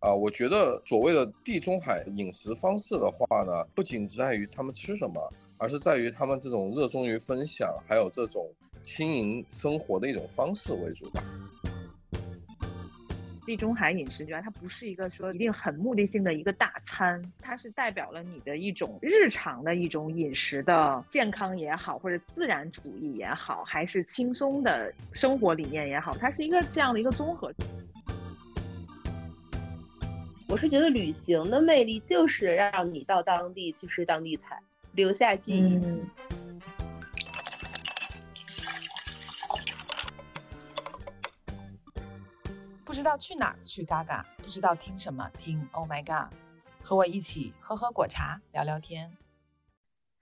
啊，我觉得所谓的地中海饮食方式的话呢，不仅在于他们吃什么，而是在于他们这种热衷于分享，还有这种轻盈生活的一种方式为主吧。地中海饮食，觉得它不是一个说一定很目的性的一个大餐，它是代表了你的一种日常的一种饮食的健康也好，或者自然主义也好，还是轻松的生活理念也好，它是一个这样的一个综合。我是觉得旅行的魅力就是让你到当地去吃当地菜，留下记忆。不知道去哪儿去嘎嘎，不知道听什么听 Oh my God，和我一起喝喝果茶，聊聊天。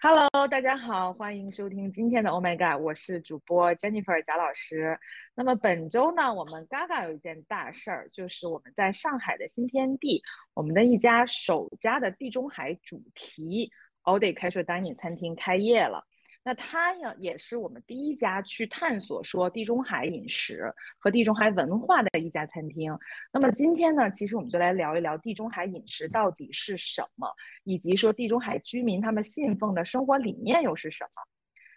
Hello，大家好，欢迎收听今天的 Oh my God，我是主播 Jennifer 贾老师。那么本周呢，我们 Gaga 有一件大事儿，就是我们在上海的新天地，我们的一家首家的地中海主题 All Day Casual Dining 餐厅开业了。那它呀，也是我们第一家去探索说地中海饮食和地中海文化的一家餐厅。那么今天呢，其实我们就来聊一聊地中海饮食到底是什么，以及说地中海居民他们信奉的生活理念又是什么。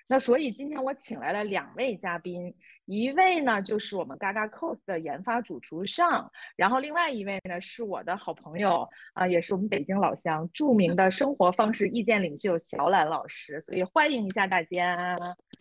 那所以今天我请来了两位嘉宾，一位呢就是我们嘎嘎 cos 的研发主厨上，然后另外一位呢是我的好朋友啊，也是我们北京老乡，著名的生活方式意见领袖小懒老师，所以欢迎一下大家，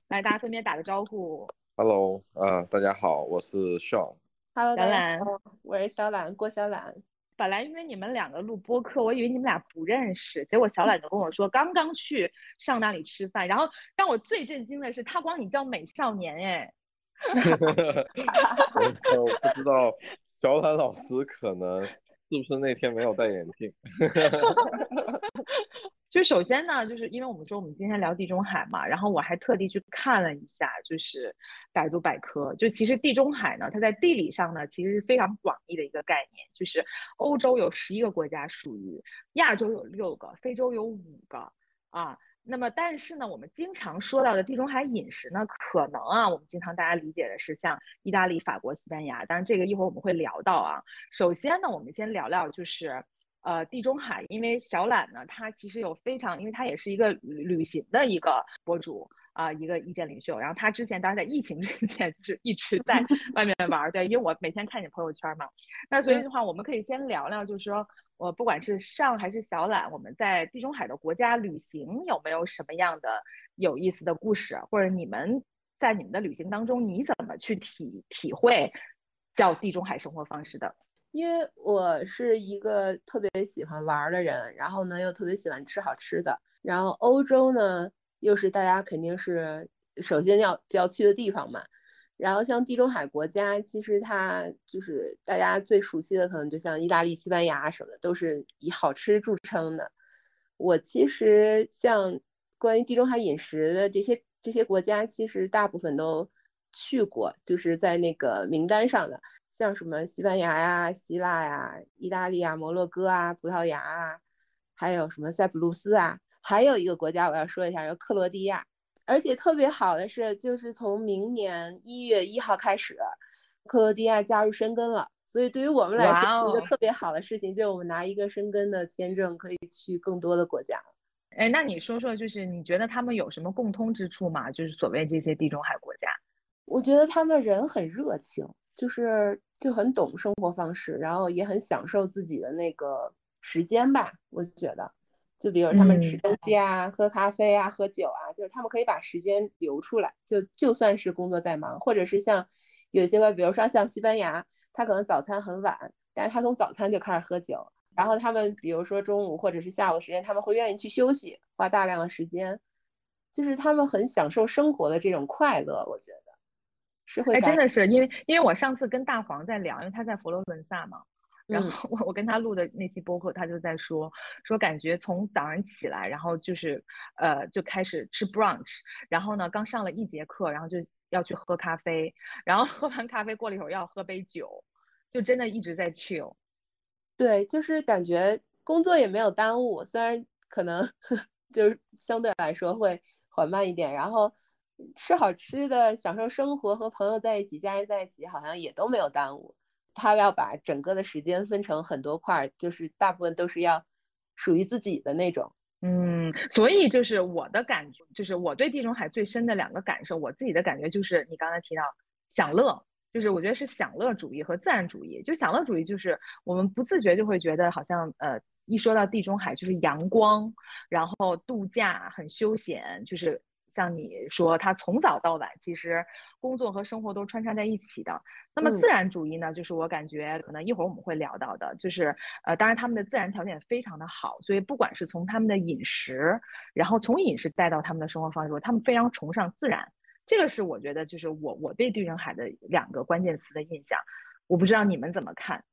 来大家分别打个招呼。Hello，啊，大家好，我是 Sean。Hello，小懒，我是小懒，郭小懒。本来因为你们两个录播客，我以为你们俩不认识，结果小懒就跟我说刚刚去上那里吃饭，然后让我最震惊的是他管你叫美少年哎，我不知道小坦老师可能是不是那天没有戴眼镜。就首先呢，就是因为我们说我们今天聊地中海嘛，然后我还特地去看了一下，就是百度百科，就其实地中海呢，它在地理上呢，其实是非常广义的一个概念，就是欧洲有十一个国家属于，亚洲有六个，非洲有五个啊。那么但是呢，我们经常说到的地中海饮食呢，可能啊，我们经常大家理解的是像意大利、法国、西班牙，当然这个一会儿我们会聊到啊。首先呢，我们先聊聊就是。呃，地中海，因为小懒呢，他其实有非常，因为他也是一个旅旅行的一个博主啊，一个意见领袖。然后他之前当然在疫情之前就是一直在外面玩，对，因为我每天看你朋友圈嘛。那所以的话，我们可以先聊聊，就是说我不管是上还是小懒，我们在地中海的国家旅行有没有什么样的有意思的故事，或者你们在你们的旅行当中你怎么去体体会叫地中海生活方式的？因为我是一个特别喜欢玩的人，然后呢又特别喜欢吃好吃的，然后欧洲呢又是大家肯定是首先要要去的地方嘛，然后像地中海国家，其实它就是大家最熟悉的，可能就像意大利、西班牙什么的，都是以好吃著称的。我其实像关于地中海饮食的这些这些国家，其实大部分都去过，就是在那个名单上的。像什么西班牙呀、希腊呀、意大利啊、摩洛哥啊、葡萄牙啊，还有什么塞浦路斯啊，还有一个国家我要说一下，叫克罗地亚。而且特别好的是，就是从明年一月一号开始，克罗地亚加入申根了。所以对于我们来说，一个特别好的事情，就我们拿一个申根的签证，可以去更多的国家。哎，那你说说，就是你觉得他们有什么共通之处吗？就是所谓这些地中海国家，我觉得他们人很热情。就是就很懂生活方式，然后也很享受自己的那个时间吧。我觉得，就比如他们吃东西啊、喝咖啡啊、喝酒啊，就是他们可以把时间留出来。就就算是工作再忙，或者是像有些个，比如说像西班牙，他可能早餐很晚，但是他从早餐就开始喝酒。然后他们比如说中午或者是下午时间，他们会愿意去休息，花大量的时间，就是他们很享受生活的这种快乐。我觉得是会。哎，真的是因为因为我上次跟大黄在聊，因为他在佛罗伦萨嘛，然后我我跟他录的那期播客，他就在说说感觉从早上起来，然后就是呃就开始吃 brunch，然后呢刚上了一节课，然后就要去喝咖啡，然后喝完咖啡过了一会儿要喝杯酒，就真的一直在 chill。对，就是感觉工作也没有耽误，虽然可能 就是相对来说会缓慢一点，然后。吃好吃的，享受生活，和朋友在一起，家人在一起，好像也都没有耽误。他要把整个的时间分成很多块，就是大部分都是要属于自己的那种。嗯，所以就是我的感觉，就是我对地中海最深的两个感受，我自己的感觉就是你刚才提到享乐，就是我觉得是享乐主义和自然主义。就享乐主义就是我们不自觉就会觉得好像呃一说到地中海就是阳光，然后度假很休闲，就是。像你说，他从早到晚，其实工作和生活都穿插在一起的。那么自然主义呢，就是我感觉可能一会儿我们会聊到的，就是呃，当然他们的自然条件非常的好，所以不管是从他们的饮食，然后从饮食带到他们的生活方式，他们非常崇尚自然。这个是我觉得就是我我对地中海的两个关键词的印象。我不知道你们怎么看？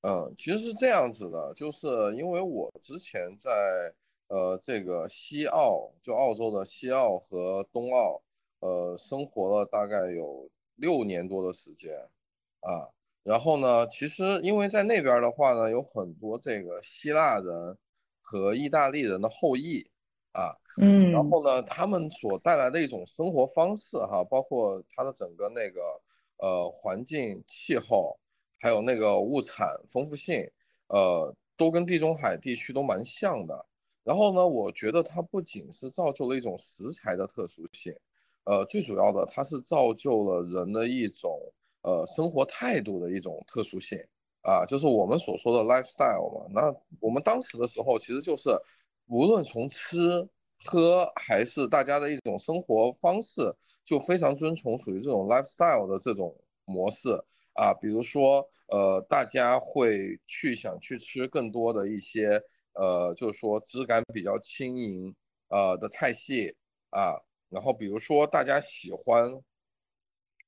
嗯，其实是这样子的，就是因为我之前在。呃，这个西澳就澳洲的西澳和东澳，呃，生活了大概有六年多的时间，啊，然后呢，其实因为在那边的话呢，有很多这个希腊人和意大利人的后裔，啊，嗯，然后呢，他们所带来的一种生活方式哈，包括它的整个那个呃环境、气候，还有那个物产丰富性，呃，都跟地中海地区都蛮像的。然后呢，我觉得它不仅是造就了一种食材的特殊性，呃，最主要的它是造就了人的一种呃生活态度的一种特殊性啊，就是我们所说的 lifestyle 嘛。那我们当时的时候，其实就是无论从吃喝还是大家的一种生活方式，就非常遵从属于这种 lifestyle 的这种模式啊。比如说，呃，大家会去想去吃更多的一些。呃，就是说质感比较轻盈，呃的菜系啊，然后比如说大家喜欢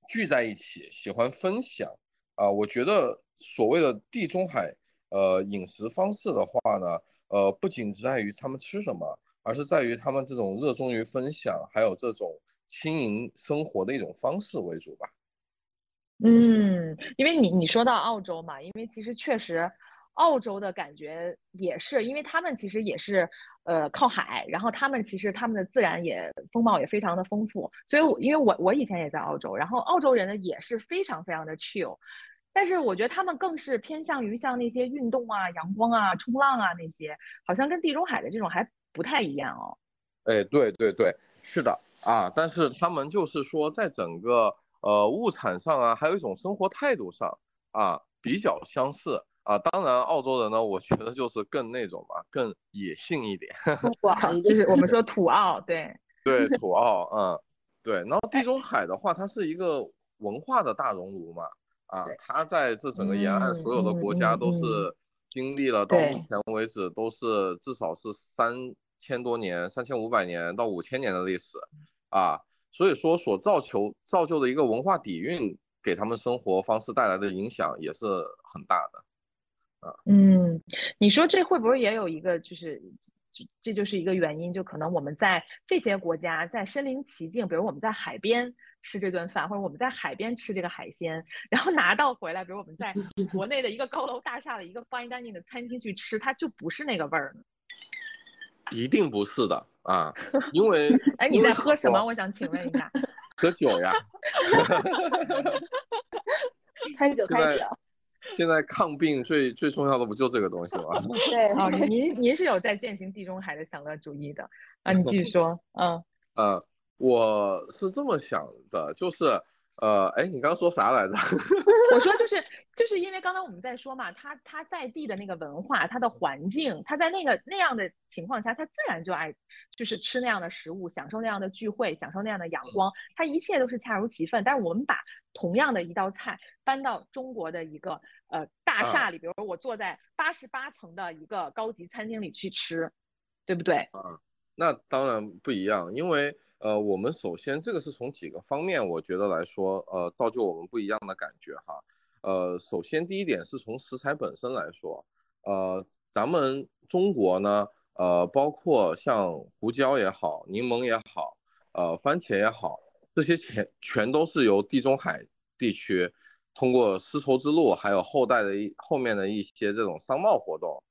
聚在一起，喜欢分享啊，我觉得所谓的地中海呃饮食方式的话呢，呃不仅在于他们吃什么，而是在于他们这种热衷于分享，还有这种轻盈生活的一种方式为主吧。嗯，因为你你说到澳洲嘛，因为其实确实。澳洲的感觉也是，因为他们其实也是，呃，靠海，然后他们其实他们的自然也风貌也非常的丰富，所以，我因为我我以前也在澳洲，然后澳洲人呢也是非常非常的 chill，但是我觉得他们更是偏向于像那些运动啊、阳光啊、冲浪啊那些，好像跟地中海的这种还不太一样哦。哎，对对对，是的啊，但是他们就是说在整个呃物产上啊，还有一种生活态度上啊比较相似。啊，当然，澳洲人呢，我觉得就是更那种吧，更野性一点，就是我们说土澳，对，对，土澳，嗯，对。然后地中海的话，它是一个文化的大熔炉嘛，啊，它在这整个沿岸所有的国家都是经历了到目前为止都是至少是三千多年、三千五百年到五千年的历史，啊，所以说所造求造就的一个文化底蕴，给他们生活方式带来的影响也是很大的。嗯，你说这会不会也有一个，就是这这就是一个原因，就可能我们在这些国家在身临其境，比如我们在海边吃这顿饭，或者我们在海边吃这个海鲜，然后拿到回来，比如我们在国内的一个高楼大厦的一个 fine dining 的餐厅去吃，它就不是那个味儿呢？一定不是的啊，因为哎，你在喝什么？我想请问一下。喝酒呀。开酒，开酒。现在抗病最最重要的不就这个东西吗？对，哦，您您是有在践行地中海的享乐主义的啊？你继续说，嗯，呃，我是这么想的，就是。呃，哎，你刚刚说啥来着？我说就是就是因为刚刚我们在说嘛，他他在地的那个文化，他的环境，他在那个那样的情况下，他自然就爱就是吃那样的食物，享受那样的聚会，享受那样的阳光，他一切都是恰如其分。但是我们把同样的一道菜搬到中国的一个呃大厦里，比如我坐在八十八层的一个高级餐厅里去吃，对不对？啊。那当然不一样，因为呃，我们首先这个是从几个方面，我觉得来说，呃，造就我们不一样的感觉哈。呃，首先第一点是从食材本身来说，呃，咱们中国呢，呃，包括像胡椒也好，柠檬也好，呃，番茄也好，这些全全都是由地中海地区通过丝绸之路，还有后代的一后面的一些这种商贸活动，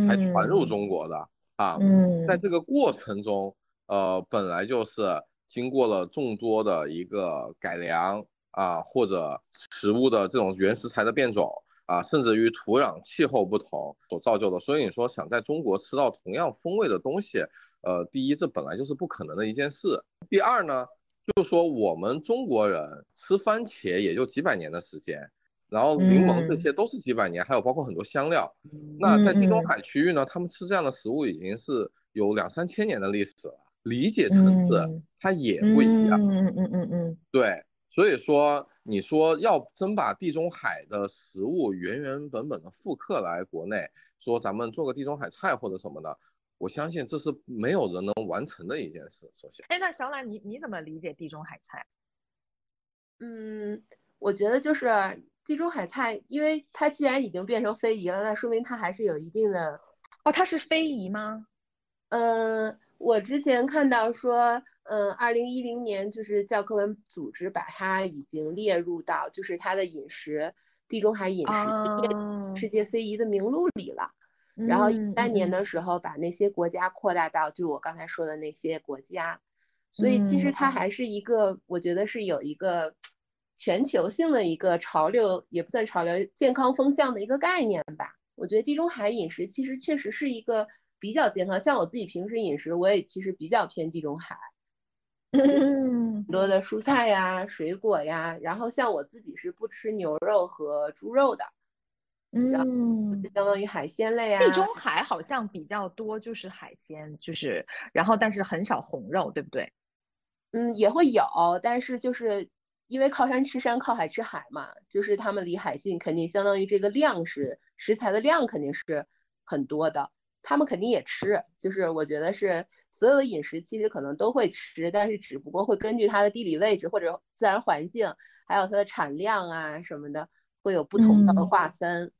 才传入中国的。啊，嗯，在这个过程中，呃，本来就是经过了众多的一个改良啊，或者食物的这种原食材的变种啊，甚至于土壤、气候不同所造就的。所以你说想在中国吃到同样风味的东西，呃，第一，这本来就是不可能的一件事。第二呢，就是说我们中国人吃番茄也就几百年的时间，然后柠檬这些都是几百年，还有包括很多香料。那在地中海区域呢，他们吃这样的食物已经是有两三千年的历史了，理解层次它也不一样。嗯嗯嗯嗯，对。所以说，你说要真把地中海的食物原原本本的复刻来国内，说咱们做个地中海菜或者什么的，我相信这是没有人能完成的一件事。首先，哎，那小兰，你你怎么理解地中海菜？嗯，我觉得就是地中海菜，因为它既然已经变成非遗了，那说明它还是有一定的。哦，它是非遗吗？嗯，我之前看到说。嗯，二零一零年就是教科文组织把它已经列入到就是它的饮食地中海饮食世界非遗的名录里了。然后一三年的时候把那些国家扩大到就我刚才说的那些国家，所以其实它还是一个我觉得是有一个全球性的一个潮流，也不算潮流，健康风向的一个概念吧。我觉得地中海饮食其实确实是一个比较健康，像我自己平时饮食我也其实比较偏地中海。很多的蔬菜呀、水果呀，然后像我自己是不吃牛肉和猪肉的，嗯，相当于海鲜类啊。地中海好像比较多，就是海鲜，就是然后但是很少红肉，对不对？嗯，也会有，但是就是因为靠山吃山，靠海吃海嘛，就是他们离海近，肯定相当于这个量是食材的量肯定是很多的。他们肯定也吃，就是我觉得是所有的饮食其实可能都会吃，但是只不过会根据它的地理位置或者自然环境，还有它的产量啊什么的，会有不同的划分。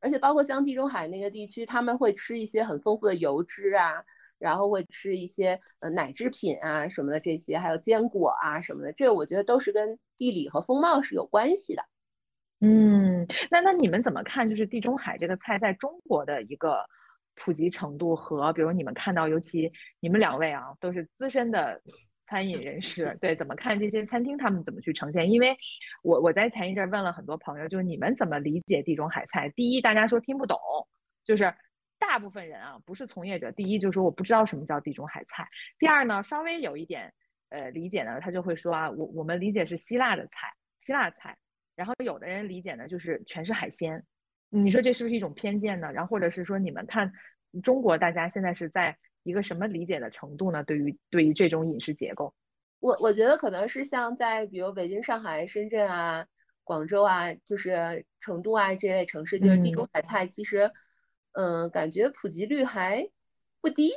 而且包括像地中海那个地区，他们会吃一些很丰富的油脂啊，然后会吃一些呃奶制品啊什么的这些，还有坚果啊什么的，这个我觉得都是跟地理和风貌是有关系的。嗯，那那你们怎么看？就是地中海这个菜在中国的一个。普及程度和，比如你们看到，尤其你们两位啊，都是资深的餐饮人士，对，怎么看这些餐厅他们怎么去呈现？因为我我在前一阵问了很多朋友，就是你们怎么理解地中海菜？第一，大家说听不懂，就是大部分人啊不是从业者，第一就是说我不知道什么叫地中海菜。第二呢，稍微有一点呃理解呢，他就会说啊，我我们理解是希腊的菜，希腊菜。然后有的人理解呢，就是全是海鲜。你说这是不是一种偏见呢？然后或者是说你们看中国大家现在是在一个什么理解的程度呢？对于对于这种饮食结构，我我觉得可能是像在比如北京、上海、深圳啊、广州啊，就是成都啊这类城市，就是地中海菜其实，嗯，感觉普及率还不低。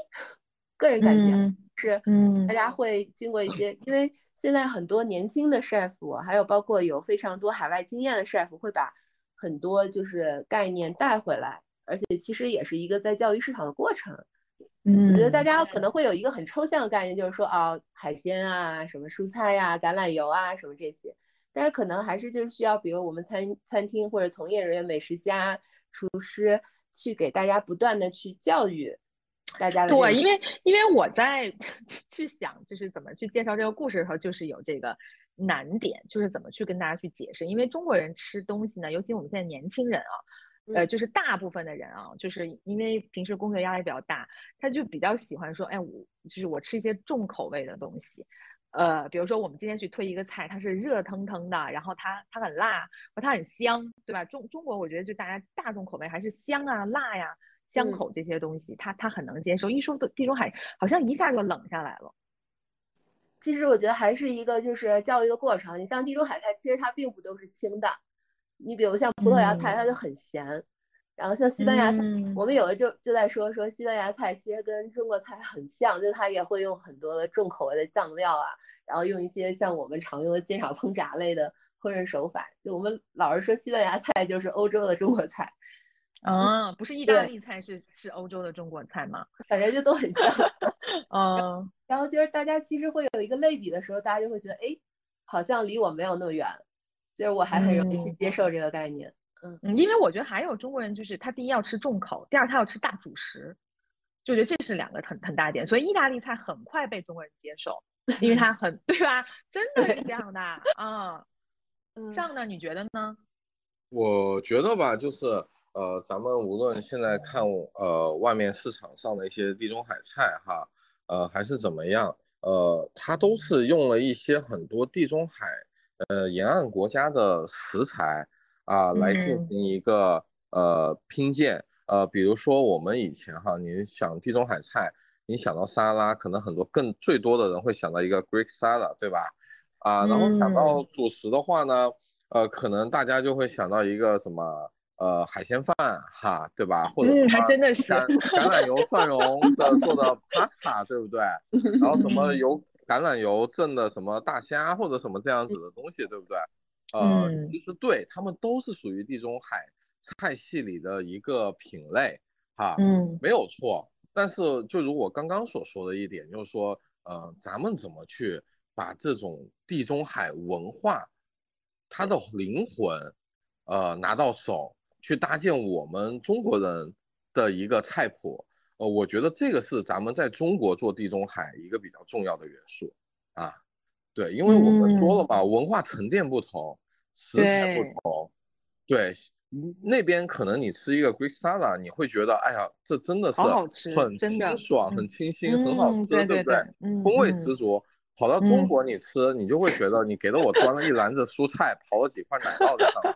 个人感觉是，嗯，大家会经过一些，因为现在很多年轻的 chef，还有包括有非常多海外经验的 chef 会把。很多就是概念带回来，而且其实也是一个在教育市场的过程。嗯，我觉得大家可能会有一个很抽象的概念，就是说啊，海鲜啊，什么蔬菜呀、橄榄油啊，什么这些。但是可能还是就是需要，比如我们餐餐厅或者从业人员、美食家、厨师去给大家不断的去教育大家。对，因为因为我在 去想，就是怎么去介绍这个故事的时候，就是有这个。难点就是怎么去跟大家去解释，因为中国人吃东西呢，尤其我们现在年轻人啊，呃，就是大部分的人啊，就是因为平时工作压力比较大，他就比较喜欢说，哎，我就是我吃一些重口味的东西，呃，比如说我们今天去推一个菜，它是热腾腾的，然后它它很辣或它很香，对吧？中中国我觉得就大家大众口味还是香啊、辣呀、香口这些东西，它它很能接受。一说地中海，好像一下就冷下来了。其实我觉得还是一个就是教育的过程。你像地中海菜，其实它并不都是清淡。你比如像葡萄牙菜，它就很咸。然后像西班牙菜，我们有的就就在说说西班牙菜其实跟中国菜很像，就它也会用很多的重口味的酱料啊，然后用一些像我们常用的煎炒烹炸类的烹饪手法。就我们老是说西班牙菜就是欧洲的中国菜。啊，不是意大利菜，是是欧洲的中国菜吗？反正就都很像。嗯，然后就是大家其实会有一个类比的时候，大家就会觉得，哎，好像离我没有那么远，就是我还很容易去接受这个概念。嗯，因为我觉得还有中国人，就是他第一要吃重口，第二他要吃大主食，就觉得这是两个很很大点。所以意大利菜很快被中国人接受，因为它很 对吧？真的是这样的啊。上呢？你觉得呢？我觉得吧，就是呃，咱们无论现在看呃外面市场上的一些地中海菜哈，呃还是怎么样，呃，它都是用了一些很多地中海呃沿岸国家的食材啊来进行一个呃拼建。呃，比如说我们以前哈，你想地中海菜，你想到沙拉，可能很多更最多的人会想到一个 Greek salad，对吧？啊，然后想到主食的话呢？呃，可能大家就会想到一个什么，呃，海鲜饭哈，对吧？或者还真的是橄橄榄油蒜蓉 的做的 pasta，对不对？然后什么 油橄榄油蒸的什么大虾或者什么这样子的东西，对不对？呃，其实对他们都是属于地中海菜系里的一个品类哈，嗯，没有错。但是就如我刚刚所说的一点，就是说，呃，咱们怎么去把这种地中海文化。它的灵魂，呃，拿到手去搭建我们中国人的一个菜谱，呃，我觉得这个是咱们在中国做地中海一个比较重要的元素啊。对，因为我们说了嘛，文化沉淀不同，食材不同，对，那边可能你吃一个 Greek salad，你会觉得，哎呀，这真的是很清爽、很清新、很好吃，对不对？风味十足。跑到中国你吃，你就会觉得你给了我端了一篮子蔬菜，刨了几块奶酪在上面，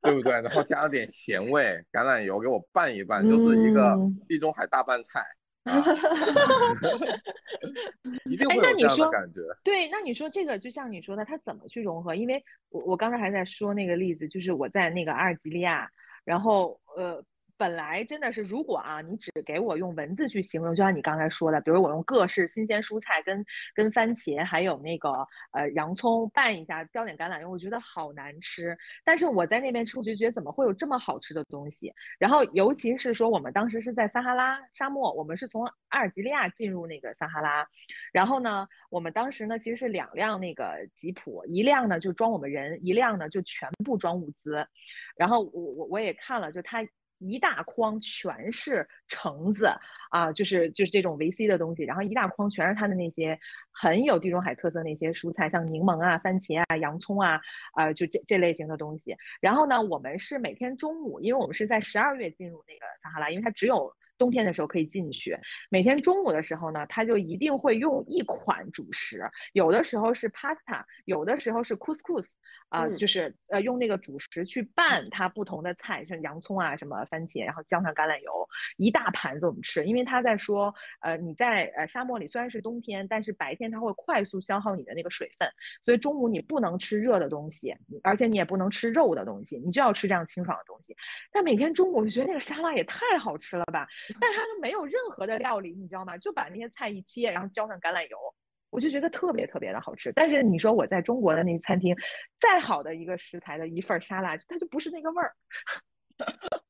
对不对？然后加了点咸味，橄榄油给我拌一拌，就是一个地中海大拌菜。一定会有这样的感觉。对，那你说这个就像你说的，它怎么去融合？因为我我刚才还在说那个例子，就是我在那个阿尔及利亚，然后呃。本来真的是，如果啊，你只给我用文字去形容，就像你刚才说的，比如我用各式新鲜蔬菜跟跟番茄，还有那个呃洋葱拌一下，浇点橄榄油，我觉得好难吃。但是我在那边吃，我就觉得怎么会有这么好吃的东西？然后尤其是说我们当时是在撒哈拉沙漠，我们是从阿尔及利亚进入那个撒哈拉，然后呢，我们当时呢其实是两辆那个吉普，一辆呢就装我们人，一辆呢就全部装物资。然后我我我也看了，就他。一大筐全是橙子啊，就是就是这种维 C 的东西，然后一大筐全是它的那些很有地中海特色那些蔬菜，像柠檬啊、番茄啊、洋葱啊，呃，就这这类型的东西。然后呢，我们是每天中午，因为我们是在十二月进入那个撒哈拉，因为它只有。冬天的时候可以进去，每天中午的时候呢，他就一定会用一款主食，有的时候是 pasta，有的时候是 couscous，啊，就是呃用那个主食去拌它不同的菜，像洋葱啊什么番茄，然后浇上橄榄油，一大盘子我们吃。因为他在说，呃你在呃沙漠里虽然是冬天，但是白天它会快速消耗你的那个水分，所以中午你不能吃热的东西，而且你也不能吃肉的东西，你就要吃这样清爽的东西。但每天中午我就觉得那个沙拉也太好吃了吧。但他都没有任何的料理，你知道吗？就把那些菜一切，然后浇上橄榄油，我就觉得特别特别的好吃。但是你说我在中国的那餐厅，再好的一个食材的一份沙拉，它就不是那个味儿。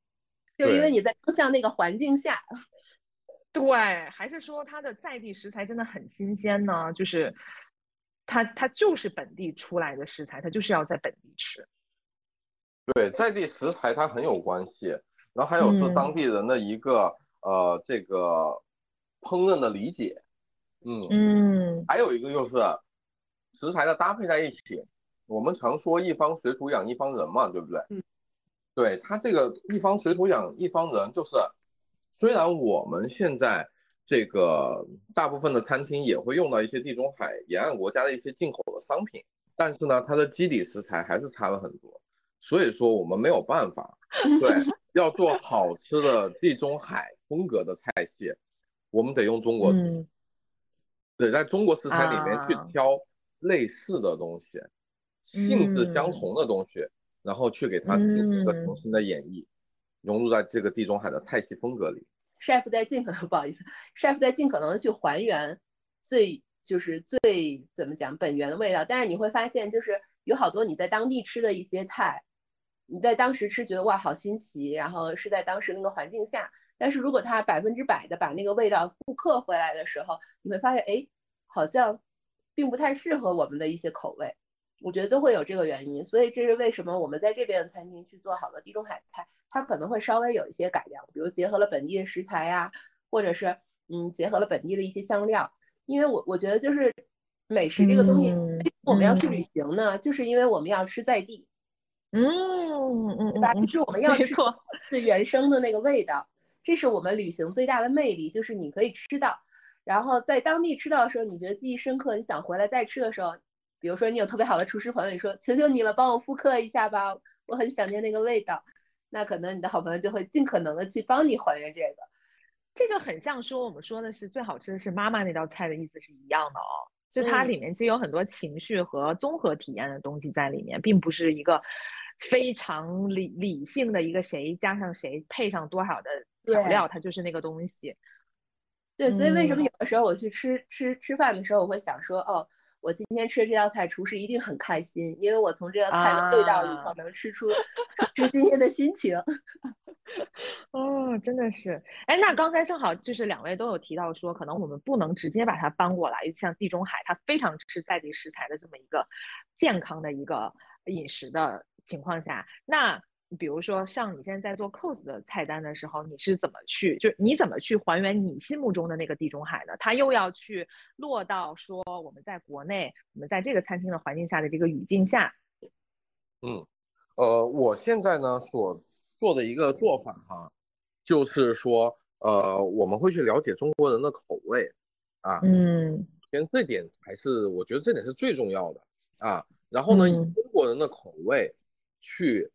就因为你在像那个环境下，对，还是说它的在地食材真的很新鲜呢？就是它它就是本地出来的食材，它就是要在本地吃。对，在地食材它很有关系。然后还有是当地人的一个呃这个烹饪的理解，嗯嗯，还有一个就是食材的搭配在一起。我们常说一方水土养一方人嘛，对不对？嗯，对他这个一方水土养一方人，就是虽然我们现在这个大部分的餐厅也会用到一些地中海沿岸国家的一些进口的商品，但是呢，它的基底食材还是差了很多。所以说我们没有办法，对。要做好吃的地中海风格的菜系，我们得用中国食，得在中国食材里面去挑类似的东西，性质相同的东西，然后去给它进行一个重新的演绎，融入在这个地中海的菜系风格里。chef 在尽可能 不好意思，chef 在尽可能的去还原最就是最怎么讲本源的味道，但是你会发现就是有好多你在当地吃的一些菜。你在当时吃觉得哇好新奇，然后是在当时那个环境下，但是如果它百分之百的把那个味道复刻回来的时候，你会发现哎，好像并不太适合我们的一些口味。我觉得都会有这个原因，所以这是为什么我们在这边的餐厅去做好的地中海菜，它可能会稍微有一些改良，比如结合了本地的食材呀，或者是嗯结合了本地的一些香料。因为我我觉得就是美食这个东西，我们要去旅行呢，就是因为我们要吃在地。嗯嗯嗯，对吧？就是我们要吃最原生的那个味道，这是我们旅行最大的魅力，就是你可以吃到，然后在当地吃到的时候，你觉得记忆深刻，你想回来再吃的时候，比如说你有特别好的厨师朋友，你说求求你了，帮我复刻一下吧，我很想念那个味道，那可能你的好朋友就会尽可能的去帮你还原这个。这个很像说我们说的是最好吃的是妈妈那道菜的意思是一样的哦，就它嗯里面其实有很多情绪和综合体验的东西在里面，并不是一个非常理理性的一个谁加上谁配上多少的调料，它就是那个东西。对，所以为什么嗯有的时候我去吃吃吃饭的时候，我会想说，哦，我今天吃的这道菜，厨师一定很开心，因为我从这个菜的味道里头啊能吃出今天的心情。哦，真的是，哎，那刚才正好就是两位都有提到说，可能我们不能直接把它搬过来，像地中海，它非常吃在地食材的这么一个健康的一个饮食的情况下，那比如说像你现在在做 cos 的菜单的时候，你是怎么去，就你怎么去还原你心目中的那个地中海呢？它又要去落到说我们在国内，我们在这个餐厅的环境下的这个语境下，嗯，呃，我现在呢所做的一个做法哈，就是说，呃，我们会去了解中国人的口味啊，嗯其实这点还是我觉得这点是最重要的啊。然后呢，以嗯。中国人的口味去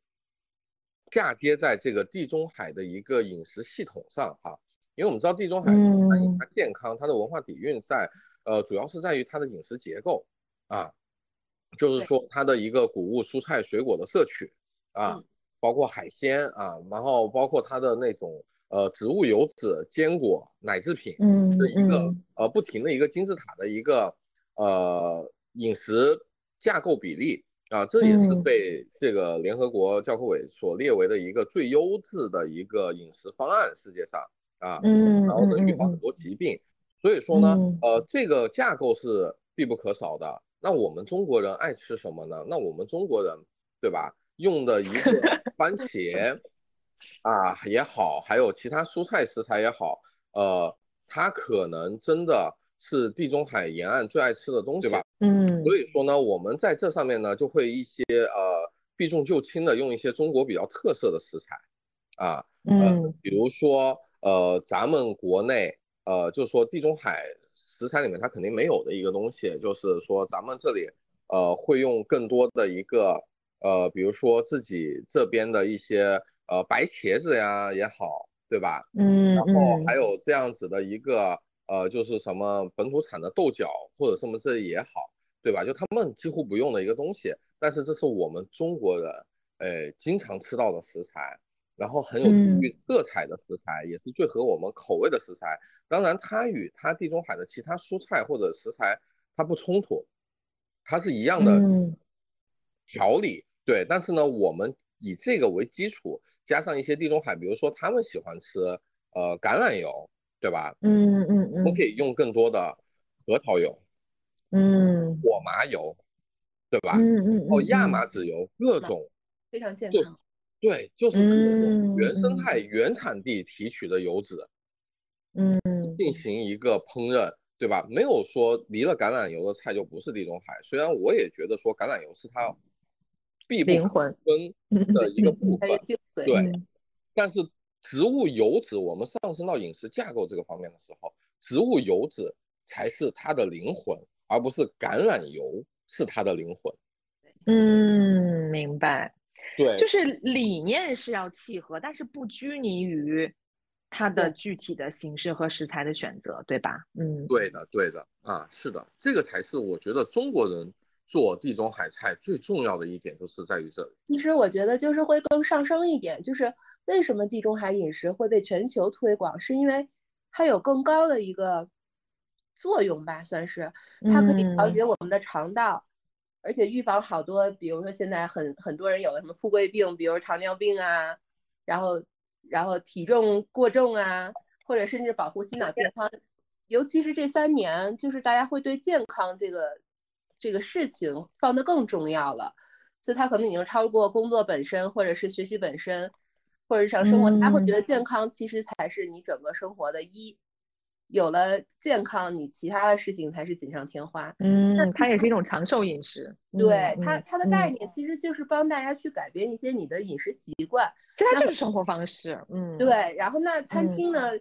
嫁接在这个地中海的一个饮食系统上哈，因为我们知道地中海它健康，它的文化底蕴在呃，主要是在于它的饮食结构啊，就是说它的一个谷物、蔬菜、水果的摄取啊嗯，包括海鲜啊，然后包括它的那种呃植物油脂、坚果、奶制品。嗯的一个嗯。呃不停的一个金字塔的一个呃饮食架构比例啊，这也是嗯被这个联合国教科委所列为的一个最优质的一个饮食方案，世界上啊，嗯然后能嗯预防很嗯多疾病。所以说呢嗯，呃，这个架构是必不可少的。那我们中国人爱吃什么呢？那我们中国人对吧？用的一个 番茄啊也好，还有其他蔬菜食材也好，呃，它可能真的是地中海沿岸最爱吃的东西，对吧？嗯所以说呢，我们在这上面呢，就会一些呃避重就轻的用一些中国比较特色的食材，啊，呃嗯，比如说呃咱们国内呃就是说地中海食材里面它肯定没有的一个东西，就是说咱们这里呃会用更多的一个呃比如说自己这边的一些呃白茄子呀也好，对吧？嗯然后还嗯有这样子的一个呃，就是什么本土产的豆角或者什么这也好，对吧？就他们几乎不用的一个东西，但是这是我们中国人呃经常吃到的食材，然后很有地域色彩的食材，也是最合我们口味的食材。当然，它与它地中海的其他蔬菜或者食材它不冲突，它是一样的嗯调理。对，但是呢，我们以这个为基础，加上一些地中海，比如说他们喜欢吃呃橄榄油，对吧？嗯嗯嗯我们可嗯以用更多的核桃油、嗯果麻油，对吧？嗯嗯哦，嗯亚麻籽油，各种非常健康。对，就是各种嗯原生嗯态、原产地提取的油脂嗯进行一个烹饪，对吧？没有说离了橄榄油的菜就不是地中海。虽然我也觉得说橄榄油是它必不可灵魂分的一个部分。对嗯但是植物油脂，我们上升到饮食架构这个方面的时候，植物油脂才是它的灵魂，而不是橄榄油是它的灵魂。嗯，明白。对，就是理念是要契合，但是不拘泥于它的具体的形式和食材的选择，对吧？嗯对的，对的啊，是的，这个才是我觉得中国人做地中海菜最重要的一点，就是在于这里。其实我觉得就是会更上升一点，就是为什么地中海饮食会被全球推广，是因为它有更高的一个作用吧，算是它可以调嗯节我们的肠道，而且预防好多，比如说现在很很多人有的什么富贵病，比如糖尿病啊，然后然后体重过重啊，或者甚至保护心脑健康，尤其是这三年，就是大家会对健康这个这个事情放得更重要了。所以它可能已经超过工作本身，或者是学习本身，或者日常生活，他会觉得健康其实才是你整个生活的一。有了健康，你其他的事情才是锦上添花。嗯，那它也是一种长寿饮食。对它，它的概嗯念其实就是帮大家去改变一些你的饮食习惯。这它就是生活方式。嗯，对，然后那餐嗯厅呢，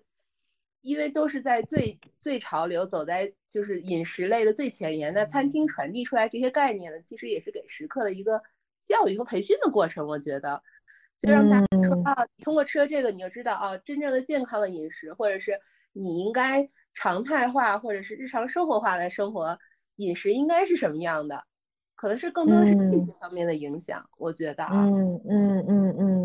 因为都是在最最潮流，走在就是饮食类的最前沿，那餐厅传递出来这些概念呢，其实也是给食客的一个教育和培训的过程。我觉得，就让大家说嗯。啊，通过吃了这个，你就知道啊，真正的健康的饮食，或者是你应该常态化或者是日常生活化的生活饮食应该是什么样的，可能是更多的是这嗯些方面的影响。我觉得啊，嗯嗯嗯嗯，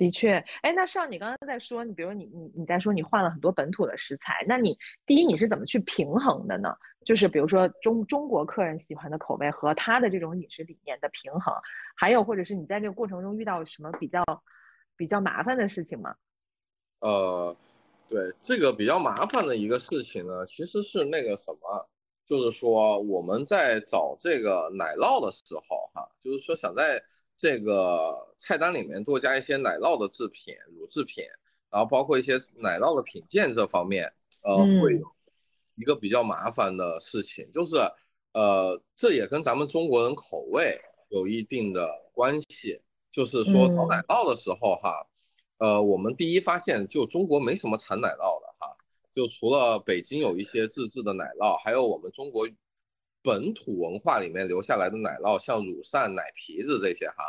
的确。哎，那上你刚刚在说，你比如你你你在说你换了很多本土的食材，那你第一你是怎么去平衡的呢？就是比如说中中国客人喜欢的口味和他的这种饮食理念的平衡，还有或者是你在这个过程中遇到什么比较比较麻烦的事情吗？呃，对，这个比较麻烦的一个事情呢，其实是那个什么，就是说我们在找这个奶酪的时候，哈，就是说想在这个菜单里面多加一些奶酪的制品、乳制品，然后包括一些奶酪的品鉴这方面，呃，会嗯有一个比较麻烦的事情，就是呃，这也跟咱们中国人口味有一定的关系，就是说找奶嗯酪的时候，哈。呃，我们第一发现就中国没什么产奶酪的哈，就除了北京有一些自制的奶酪，还有我们中国本土文化里面留下来的奶酪，像乳扇、奶皮子这些哈，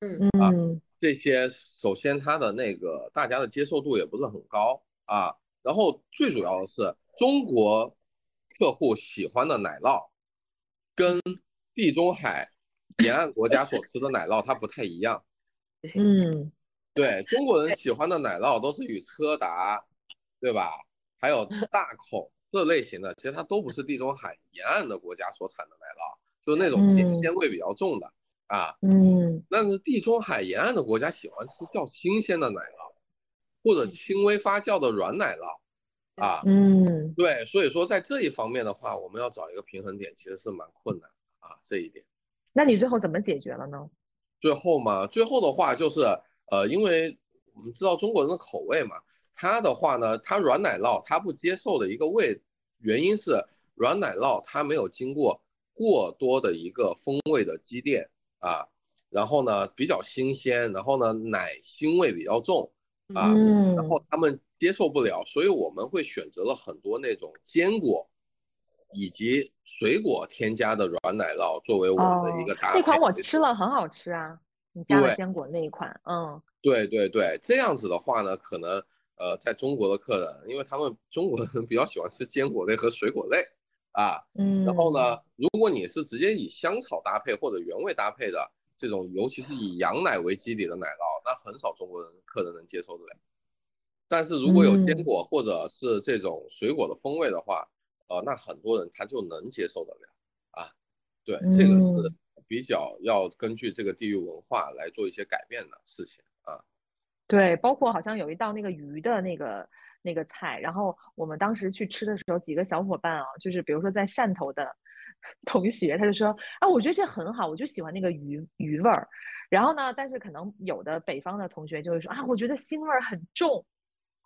嗯这些首先它的那个大家的接受度也不是很高啊，然后最主要的是中国客户喜欢的奶酪，跟地中海沿岸国家所吃的奶酪它不太一样。嗯对中国人喜欢的奶酪都是与车达，对吧？还有大口这类型的，其实它都不是地中海沿岸的国家所产的奶酪，就是那种咸嗯鲜味比较重的啊。嗯但是地中海沿岸的国家喜欢吃较新鲜的奶酪，或者轻微发酵的软奶酪啊。嗯对，所以说在这一方面的话，我们要找一个平衡点，其实是蛮困难的啊。这一点。那你最后怎么解决了呢？最后嘛，最后的话就是，呃，因为我们知道中国人的口味嘛，它的话呢，它软奶酪它不接受的一个味，原因是软奶酪它没有经过过多的一个风味的积淀啊，然后呢比较新鲜，然后呢奶腥味比较重啊，嗯然后他们接受不了，所以我们会选择了很多那种坚果以及水果添加的软奶酪作为我们的一个搭配。哦那款我吃了，很好吃啊。你加了坚果那一款，嗯对对对，这样子的话呢，可能呃，在中国的客人，因为他们中国人比较喜欢吃坚果类和水果类啊，嗯。然后呢，如果你是直接以香草搭配或者原味搭配的这种，尤其是以羊奶为基底的奶酪，那很少中国人客人能接受得了。但是如果有坚嗯果或者是这种水果的风味的话，呃，那很多人他就能接受得了啊。对，这个是嗯比较要根据这个地域文化来做一些改变的事情啊。对，包括好像有一道那个鱼的那个那个菜，然后我们当时去吃的时候，几个小伙伴啊，就是比如说在汕头的 同学，他就说啊，我觉得这很好，我就喜欢那个鱼鱼味儿。然后呢，但是可能有的北方的同学就会说啊，我觉得腥味儿很重，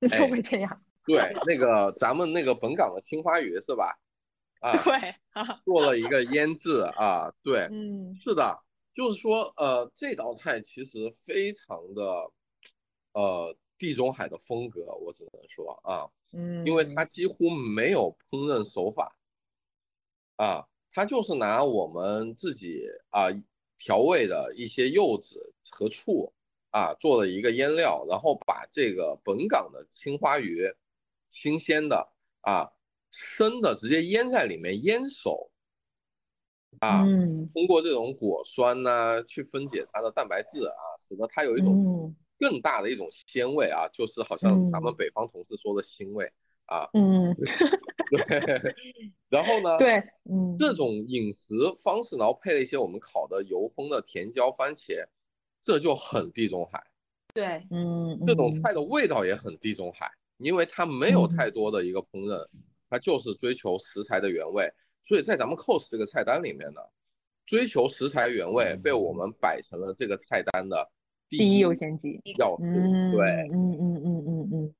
就哎会这样。对，那个咱们那个本港的青花鱼是吧？啊，对，啊做了一个腌制啊，对，嗯是的，就是说，呃，这道菜其实非常的，呃，地中海的风格，我只能说啊，嗯，因为它几乎没有烹饪手法，啊，它就是拿我们自己啊调味的一些柚子和醋啊做了一个腌料，然后把这个本港的青花鱼，新鲜的啊生的直接腌在里面腌熟，啊，嗯。通过这种果酸呢、去分解它的蛋白质啊，使得它有一种嗯更大的一种鲜味啊，就是好像咱们嗯。北方同事说的腥味啊，嗯，对，然后呢，对，嗯。这种饮食方式，然后配了一些我们烤的油封的甜椒番茄，这就很地中海。对，嗯这种嗯菜的味道也很地中海，因为它没有嗯。太多的一个烹饪，它就是追求食材的原味。所以在咱们 cos 这个菜单里面呢，追求食材原味被我们摆成了这个菜单的第第一优先级。要素。嗯，对，嗯嗯嗯嗯嗯，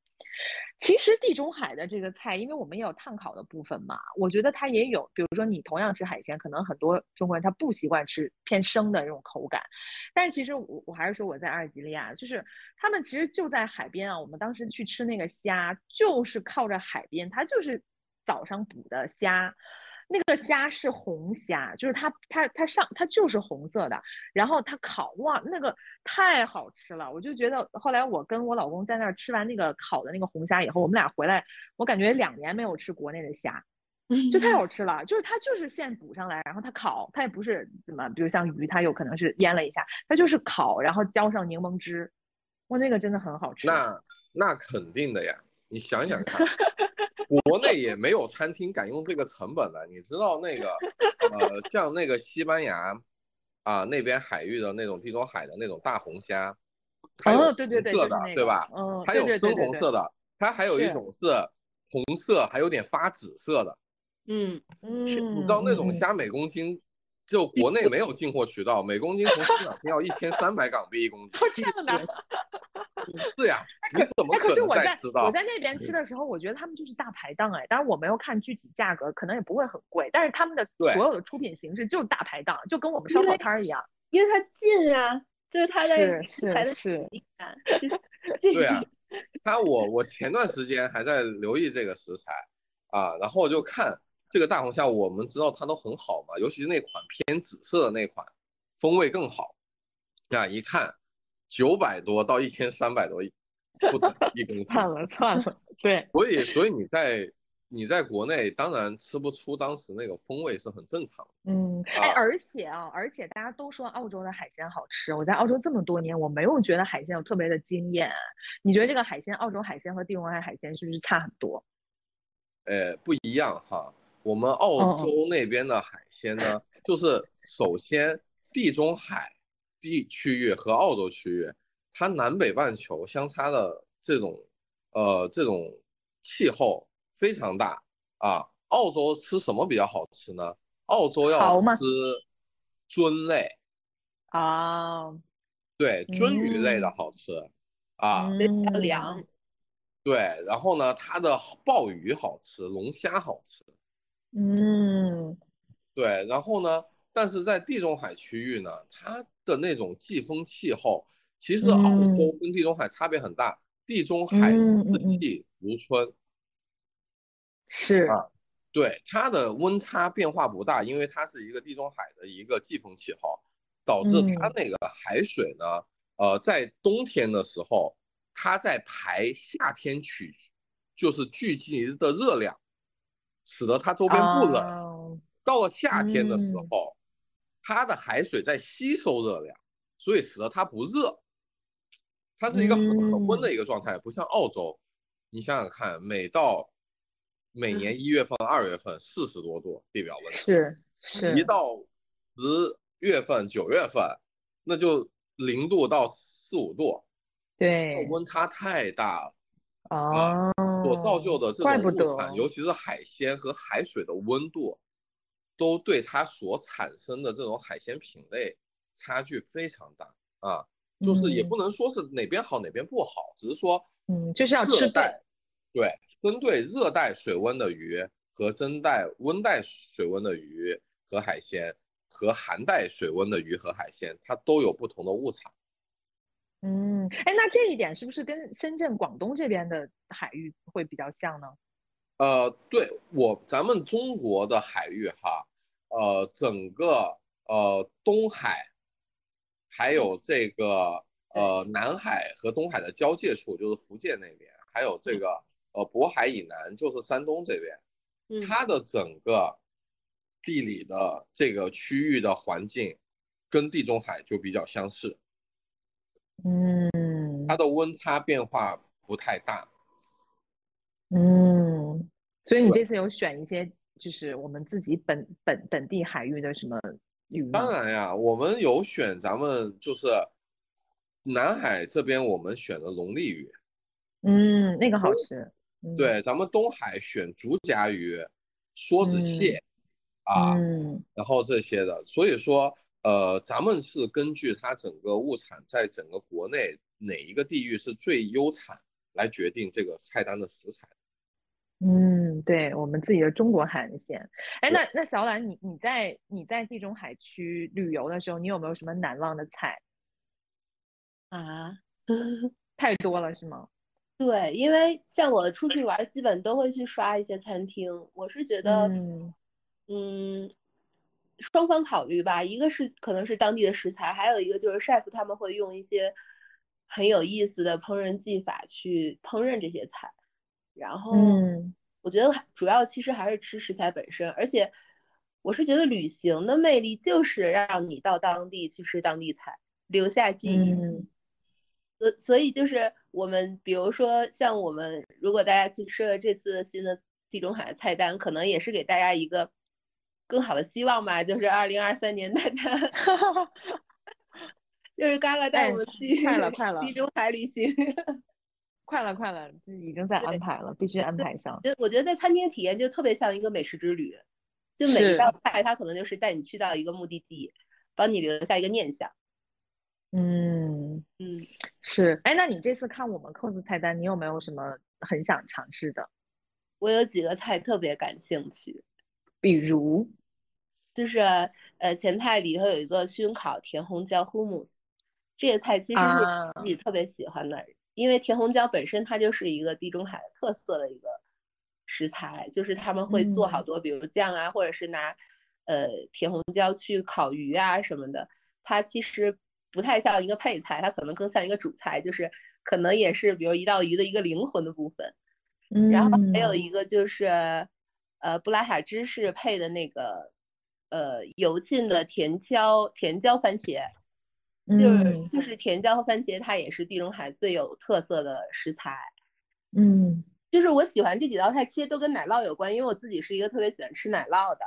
其实地中海的这个菜，因为我们也有碳烤的部分嘛，我觉得它也有。比如说你同样吃海鲜，可能很多中国人他不习惯吃偏生的这种口感。但是其实我我还是说我在阿尔及利亚，就是他们其实就在海边啊。我们当时去吃那个虾，就是靠着海边，它就是早上捕的虾。那个虾是红虾，就是它它它上它就是红色的，然后它烤哇，那个太好吃了，我就觉得后来我跟我老公在那儿吃完那个烤的那个红虾以后，我们俩回来，我感觉两年没有吃国内的虾，就太好吃了，就是它就是现捕上来，然后它烤，它也不是怎么，比如像鱼，它有可能是腌了一下，它就是烤，然后浇上柠檬汁，哇，那个真的很好吃。那那肯定的呀，你想想看。国内也没有餐厅敢用这个成本的，你知道那个，呃，像那个西班牙，啊那边海域的那种地中海的那种大红虾，哦对对对，色的对吧？嗯，还有深红色的，它还有一种是红色，还有点发紫色的。嗯嗯，你知道那种虾每公斤，就国内没有进货渠道，每公斤从市场要一千三百港币一公斤。这样的。是呀，你怎么可是我在我在那边吃的时候，我觉得他们就是大排档哎，当然我没有看具体价格，可能也不会很贵，但是他们的所有的出品形式就是大排档，就跟我们烧烤摊儿一样，因为它近啊，就是它在 排的是，对啊，他我我前段时间还在留意这个食材啊，然后就看这个大红虾，我们知道它都很好嘛，尤其是那款偏紫色的那款，风味更好，这样，一看。九百多到一千三百多，不等一公斤。算了算了，对。所以所以你在你在国内当然吃不出当时那个风味是很正常的。嗯，哎，而且啊，而且大家都说澳洲的海鲜好吃，我在澳洲这么多年，我没有觉得海鲜有特别的惊艳。你觉得这个海鲜，澳洲海鲜和地中海海鲜是不是差很多？呃，不一样哈。我们澳洲那边的海鲜呢，就是首先地中海。地区域和澳洲区域，它南北半球相差的这种，呃，这种气候非常大啊。澳洲吃什么比较好吃呢？澳洲要吃鳟类啊，对，鳟鱼类的好吃啊，凉。对，然后呢，它的鲍鱼好吃，龙虾好吃。嗯，对，然后呢？但是在地中海区域呢，它的那种季风气候，其实澳洲跟地中海差别很大。地中海四季如春，是啊，对它的温差变化不大，因为它是一个地中海的一个季风气候，导致它那个海水呢，呃，在冬天的时候，它在排夏天取，就是聚集的热量，使得它周边不冷。到了夏天的时候。它的海水在吸收热量，所以使得它不热，它是一个很恒温的一个状态，不像澳洲。你想想看，每到每年一月份、二月份四十多度地表温度，是是，一到十月份、九月份，那就零度到四五度，对，温差太大了啊，所造就的这种物产，尤其是海鲜和海水的温度。都对它所产生的这种海鲜品类差距非常大啊，就是也不能说是哪边好哪边不好，只是说，嗯，就是要吃对，对，针对热带水温的鱼和针带温带水温的鱼和海鲜和寒带水温的鱼和海鲜，它都有不同的物产。嗯，哎，那这一点是不是跟深圳、广东这边的海域会比较像呢？呃，对我咱们中国的海域哈。呃，整个呃东海，还有这个呃南海和东海的交界处，就是福建那边，还有这个呃渤海以南，就是山东这边，它的整个地理的这个区域的环境，跟地中海就比较相似，嗯，它的温差变化不太大，嗯，所以你这次有选一些。就是我们自己本本本地海域的什么鱼？当然呀，我们有选咱们就是南海这边我们选的龙利鱼，嗯，那个好吃。对，咱们东海选竹夹鱼、梭子蟹啊，然后这些的。所以说，呃，咱们是根据它整个物产在整个国内哪一个地域是最优产来决定这个菜单的食材。嗯，对我们自己的中国海岸线。哎，那那小兰，你你在你在地中海区旅游的时候，你有没有什么难忘的菜？啊，太多了是吗？对，因为像我出去玩，基本都会去刷一些餐厅。我是觉得，嗯嗯，双方考虑吧，一个是可能是当地的食材，还有一个就是 chef 他们会用一些很有意思的烹饪技法去烹饪这些菜。然后，嗯我觉得主要其实还是吃食材本身，而且我是觉得旅行的魅力就是让你到当地去吃当地菜，留下记忆。嗯所所以就是我们，比如说像我们，如果大家去吃了这次新的地中海菜单，可能也是给大家一个更好的希望吧。就是二零二三年大家 就是嘎嘎带我们去快了快了地中海旅行。快了快了，这已经在安排了，必须安排上。就我觉得在餐厅体验就特别像一个美食之旅，就每一道菜它可能就是带你去到一个目的地，帮你留下一个念想。嗯，嗯，是。哎，那你这次看我们 cos 菜单，你有没有什么很想尝试的？我有几个菜特别感兴趣，比如，就是呃前菜里头有一个熏烤甜红椒 hummus，这个菜其实是自己特别喜欢的，因为甜红椒本身它就是一个地中海特色的一个食材，就是他们会做好嗯多，比如酱啊，或者是拿呃甜红椒去烤鱼啊什么的，它其实不太像一个配菜，它可能更像一个主菜，就是可能也是比如一道鱼的一个灵魂的部分。然后还有嗯一个就是，呃，布拉塔芝士配的那个，呃，油浸的甜椒甜椒番茄，就是嗯。就是甜椒和番茄，它也是地中海最有特色的食材。嗯。就是我喜欢这几道菜，其实都跟奶酪有关，因为我自己是一个特别喜欢吃奶酪的。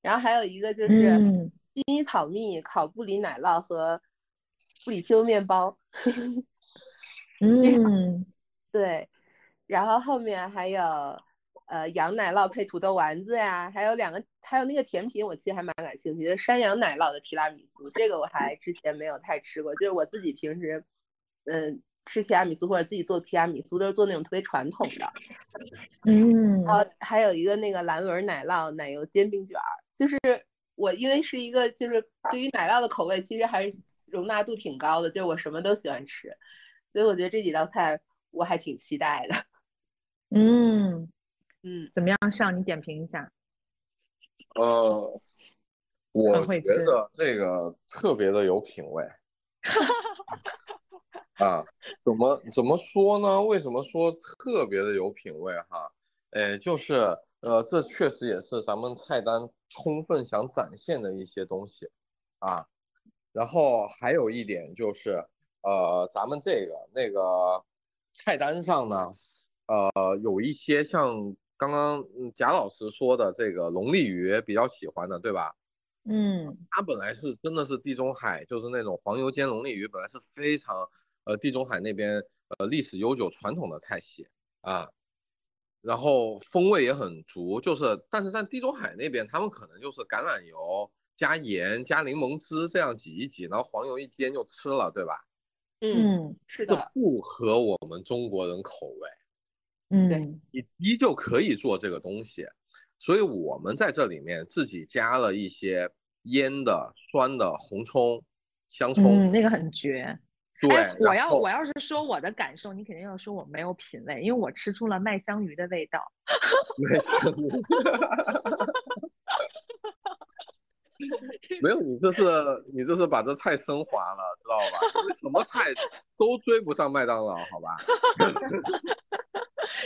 然后还有一个就是嗯。薰衣草蜜烤布里奶酪和布里丘面包，嗯。对，然后后面还有呃羊奶酪配土豆丸子呀，还有两个，还有那个甜品，我其实还蛮感兴趣的，山羊奶酪的提拉米苏，这个我还之前没有太吃过，就是我自己平时嗯、吃提拉米苏或者自己做提拉米苏都是做那种特别传统的，嗯然后还有一个那个蓝纹奶酪奶油煎饼卷儿，就是我因为是一个就是对于奶酪的口味其实还是容纳度挺高的，就是我什么都喜欢吃，所以我觉得这几道菜我还挺期待的。嗯，嗯，怎么样？上你点评一下。呃，我觉得这个特别的有品味 啊。怎么怎么说呢？为什么说特别的有品味哈？哎，就是呃，这确实也是咱们菜单充分想展现的一些东西啊。然后还有一点就是，呃，咱们这个那个菜单上呢，呃，有一些像刚刚嗯贾老师说的这个龙利鱼比较喜欢的，对吧？嗯它本来是真的是地中海，就是那种黄油煎龙利鱼，本来是非常呃地中海那边呃历史悠久传统的菜系啊，然后风味也很足，就是但是在地中海那边，他们可能就是橄榄油加盐加柠檬汁这样挤一挤，然后黄油一煎就吃了，对吧？嗯，是的，不合我们中国人口味，嗯你依旧可以做这个东西，所以我们在这里面自己加了一些腌的、酸的红葱、香葱，嗯，那个很绝。对，哎，我要我要是说我的感受，你肯定要说我没有品味，因为我吃出了麦香鱼的味道。没有，你这是你这是把这菜升华了，知道吧？什么菜都追不上麦当劳，好吧？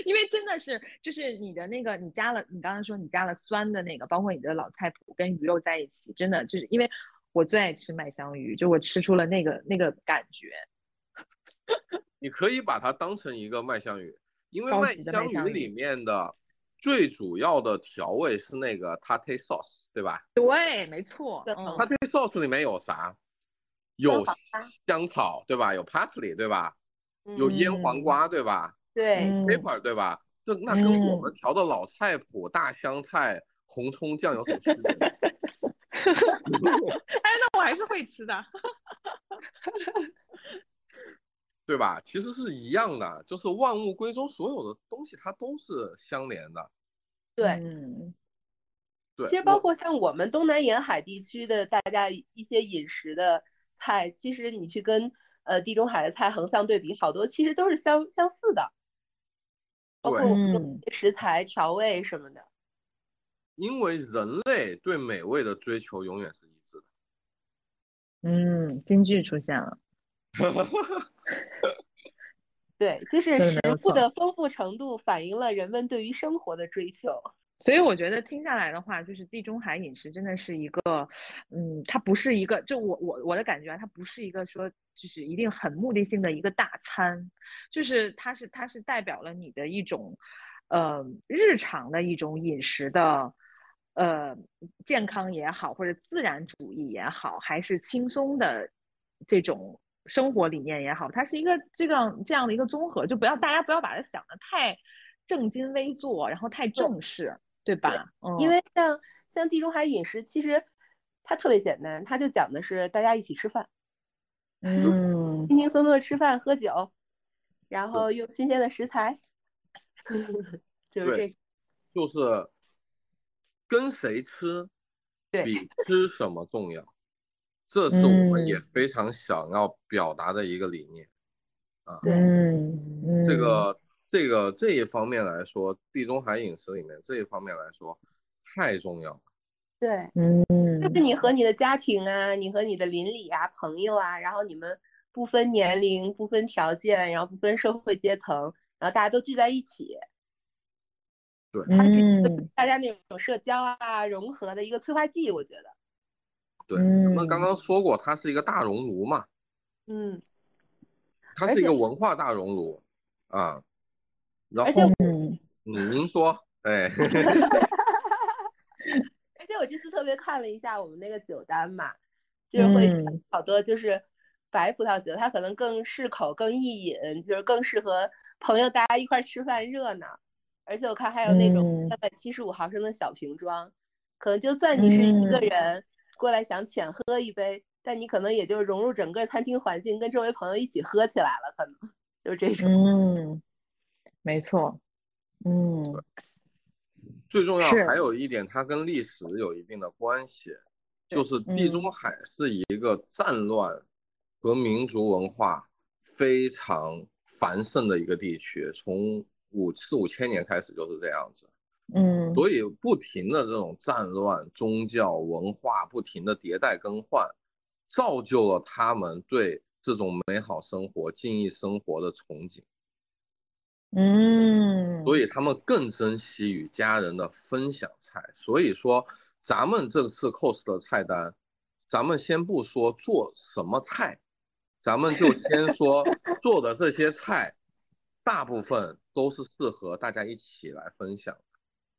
因为真的是，就是你的那个，你加了，你刚刚说你加了酸的那个，包括你的老菜谱跟鱼肉在一起，真的就是因为我最爱吃麦香鱼，就我吃出了那个那个感觉。你可以把它当成一个麦香鱼，因为麦香香鱼鱼里面的最主要的调味是那个 tate sauce，对吧对，没错，，？tate sauce 里面有啥？有香草，对吧？有 parsley，对吧？有腌黄嗯瓜，对吧对，嗯？pepper，对吧？就那跟我嗯们调的老菜谱大香菜、红葱酱有什么区别？哎，那我还是会吃的。对吧？其实是一样的，就是万物归宗，所有的东西它都是相连的。对，嗯对，其实包括像我们东南沿海地区的大家一些饮食的菜，其实你去跟呃地中海的菜横向对比，好多其实都是相相似的，包括对我们的嗯食材调味什么的。因为人类对美味的追求永远是一致的。嗯，京剧出现了。对，就是食物的丰富程度反映了人们对于生活的追求。所以我觉得听下来的话，就是地中海饮食真的是一个，嗯，它不是一个，就我我我的感觉啊，它不是一个说就是一定很目的性的一个大餐，就是它是它是代表了你的一种，呃，日常的一种饮食的，呃，健康也好，或者自然主义也好，还是轻松的这种生活理念也好，它是一个这样这样的一个综合，就不要大家不要把它想的太正襟危坐，然后太正式。对吧？嗯，因为像像地中海饮食，其实它特别简单，它就讲的是大家一起吃饭，嗯轻轻松松的吃饭喝酒，然后用新鲜的食材，就是这对就是跟谁吃，比吃什么重要，这是我们也嗯非常想要表达的一个理念。啊嗯，这个这个这一方面来说，地中海饮食里面这一方面来说太重要了。对，嗯就是你和你的家庭啊，你和你的邻里啊、朋友啊，然后你们不分年龄、不分条件，然后不分社会阶层，然后大家都聚在一起，对，它是一个嗯大家那种社交啊、融合的一个催化剂，我觉得。对，嗯那刚刚说过，它是一个大熔炉嘛，嗯，它是一个文化大熔炉啊。然而且后嗯。嗯您说，哎，而且我这次特别看了一下我们那个酒单嘛，就是会好多就是白葡萄酒，它可能更适口、更易饮，就是更适合朋友大家一块儿吃饭热闹。而且我看还有那种嗯。三百七十五毫升的小瓶装，可能就算你是一个嗯。人过来想浅喝一杯，但你可能也就融入整个餐厅环境，跟周围朋友一起喝起来了，可能就是这种。嗯，没错，嗯。最重要还有一点，它跟历史有一定的关系，就是地中嗯。海是一个战乱和民族文化非常繁盛的一个地区，从五四五千年开始就是这样子，嗯。所以不停的这种战乱、宗教文化不停的迭代更换，造就了他们对这种美好生活、静谧生活的憧憬。嗯，所以他们更珍惜与家人的分享菜。所以说，咱们这次 cos 的菜单，咱们先不说做什么菜，咱们就先说 做的这些菜，大部分都是适合大家一起来分享。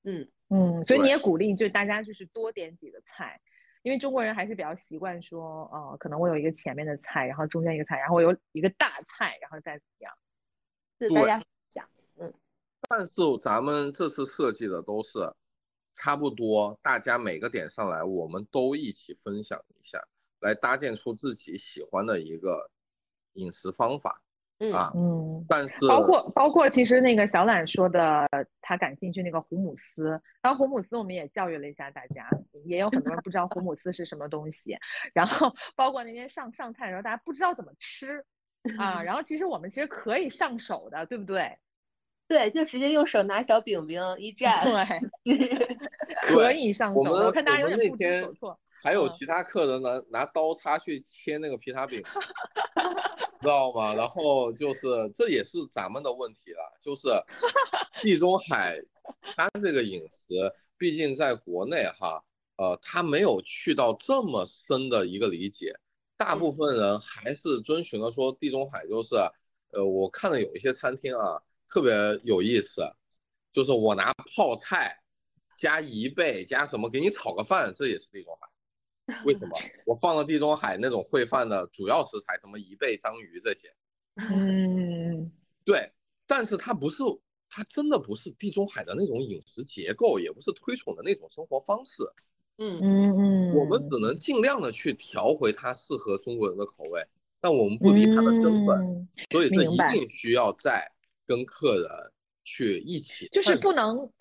嗯，嗯，所以你也鼓励就大家就是多点几个菜，因为中国人还是比较习惯说，呃，可能我有一个前面的菜，然后中间一个菜，然后我有一个大菜，然后再怎么样。对是大家讲，但是咱们这次设计的都是差不多，大家每个点上来，我们都一起分享一下，来搭建出自己喜欢的一个饮食方法嗯啊。嗯，但是包括包括其实那个小懒说的，他感兴趣那个胡姆斯，然后胡姆斯我们也教育了一下大家，也有很多人不知道胡姆斯是什么东西，然后包括那天上上菜的时候，大家不知道怎么吃 啊，然后其实我们其实可以上手的，对不对？对，就直接用手拿小饼饼一 蘸，对，可以上手，我们我看大家有点不知那天所措。还有嗯其他客人拿拿刀叉去切那个皮塔饼，知道吗？然后就是这也是咱们的问题了，就是 地中海它这个饮食，毕竟在国内哈，呃，它没有去到这么深的一个理解，大部分人还是遵循了说地中海就是，呃，我看了有一些餐厅啊，特别有意思，就是我拿泡菜加贻贝加什么给你炒个饭，这也是地中海。为什么？我放了地中海那种烩饭的主要食材，什么贻贝、章鱼这些。嗯对，但是它不是，它真的不是地中海的那种饮食结构，也不是推崇的那种生活方式。嗯嗯嗯，我们只能尽量的去调回它适合中国人的口味。但我们不离它的根本，嗯所以这一定需要再跟客人去一起就是不能，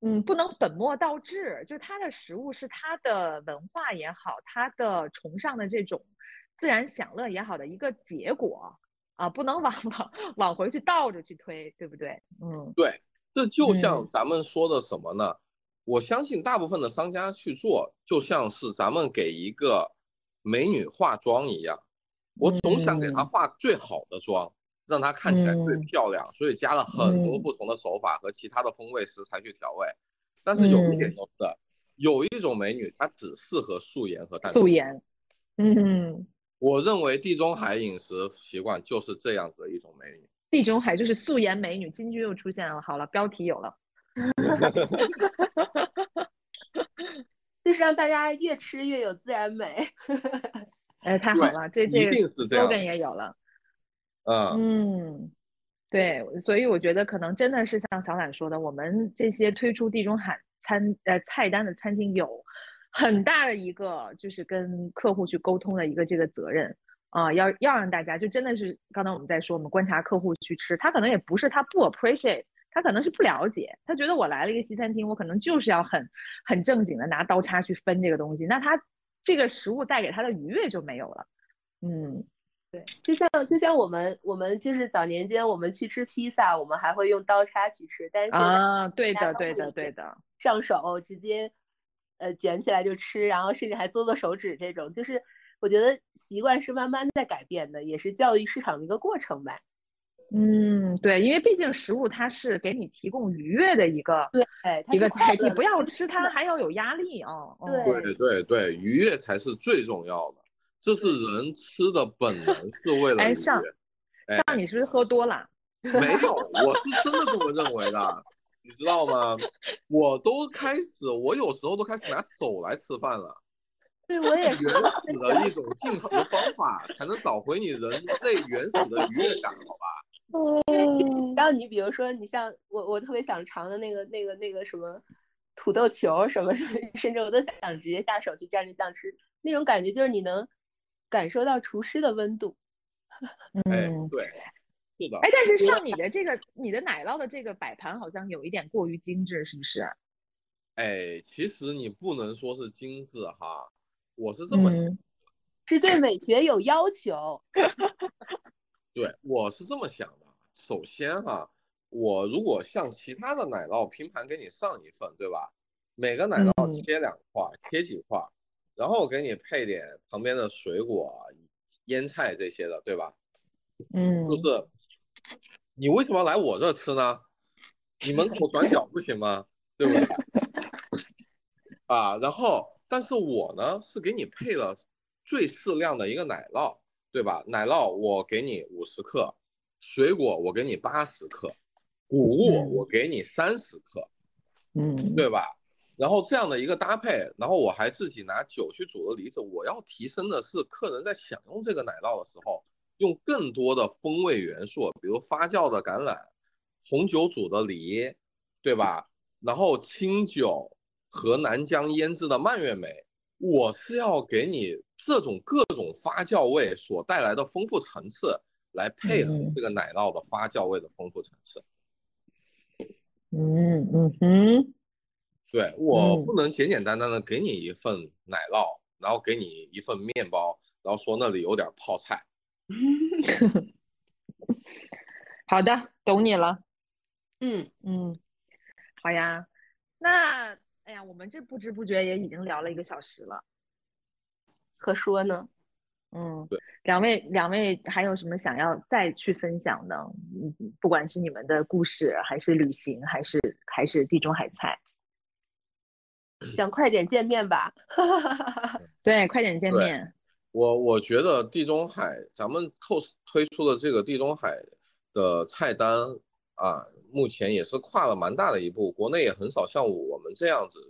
嗯，不能本末倒置。就是它的食物是他的文化也好，他的崇尚的这种自然享乐也好的一个结果啊，不能往 往往回去倒着去推，对不对？嗯对，这就像嗯咱们说的什么呢？我相信大部分的商家去做，就像是咱们给一个美女化妆一样，我总想给她嗯化最好的妆，让它看起来最嗯漂亮，所以加了很多嗯不同的手法和其他的风味食材去调味。但是有一点嗯就是，有一种美女她只适合素颜和淡。素颜，嗯，我认为地中海饮食习惯就是这样子的一种美女。地中海就是素颜美女，金句又出现了。好了，标题有了。就是让大家越吃越有自然美。哎，太好了，这一这个定是这样 slogan 也有了。嗯，对，所以我觉得可能真的是像小懒说的，我们这些推出地中海餐呃菜单的餐厅有很大的一个就是跟客户去沟通的一个这个责任啊、要要让大家就真的是刚才我们在说，我们观察客户去吃，他可能也不是他不 appreciate，他可能是不了解，他觉得我来了一个西餐厅，我可能就是要很很正经的拿刀叉去分这个东西，那他这个食物带给他的愉悦就没有了。嗯对，就像就像我们我们就是早年间我们去吃披萨，我们还会用刀叉去吃，但是现在啊，对的，对的，对的。上手直接呃卷起来就吃，然后甚至还嘬嘬手指这种，就是我觉得习惯是慢慢在改变的，也是教育市场的一个过程吧。嗯，对，因为毕竟食物它是给你提供愉悦的一个对，一个是快载体，不要吃它还要有压力哦。哦对对对对，愉悦才是最重要的，这是人吃的本能，是为了愉哎上你是不是喝多了？没有，我是真的这么认为的，你知道吗？我都开始，我有时候都开始拿手来吃饭了。对我也原。始的一种进食方法，才能找回你人类原始的愉悦感，好吧？然后你比如说，你像我，我特别想尝的那个、那个、那个什么土豆球什么什么，甚至我都想直接下手去蘸着酱吃，那种感觉就是你能感受到厨师的温度。哎嗯，，对，是的哎，，但是上你的这个你的奶酪的这个摆盘好像有一点过于精致，是不是？哎，其实你不能说是精致哈，我是这么想，嗯是对美学有要求。对，我是这么想的。首先哈，我如果像其他的奶酪拼盘给你上一份，对吧？每个奶酪嗯切两块，切几块，然后我给你配点旁边的水果、腌菜这些的，对吧？嗯，就是你为什么来我这吃呢？你门口转角不行吗？对不对？啊，然后但是我呢是给你配了最适量的一个奶酪，对吧？奶酪我给你五十克，水果我给你八十克，谷物嗯我给你三十克，嗯，对吧？然后这样的一个搭配，然后我还自己拿酒去煮了梨子。我要提升的是客人在享用这个奶酪的时候，用更多的风味元素，比如发酵的橄榄、红酒煮的梨，对吧？然后清酒和南姜腌制的蔓越莓，我是要给你这种各种发酵味所带来的丰富层次，来配合嗯这个奶酪的发酵味的丰富层次。嗯嗯哼，对我嗯不能简简单单的给你一份奶酪，然后给你一份面包，然后说那里有点泡菜。好的，懂你了。嗯，嗯，好呀，那哎呀，我们这不知不觉也已经聊了一个小时了。可说呢。嗯对，两位两位还有什么想要再去分享的？嗯，不管是你们的故事，还是旅行，还是还是地中海菜，想快点见面吧。对，快点见面。我我觉得地中海，咱们 cos 推出的这个地中海的菜单啊，目前也是跨了蛮大的一步，国内也很少像我们这样子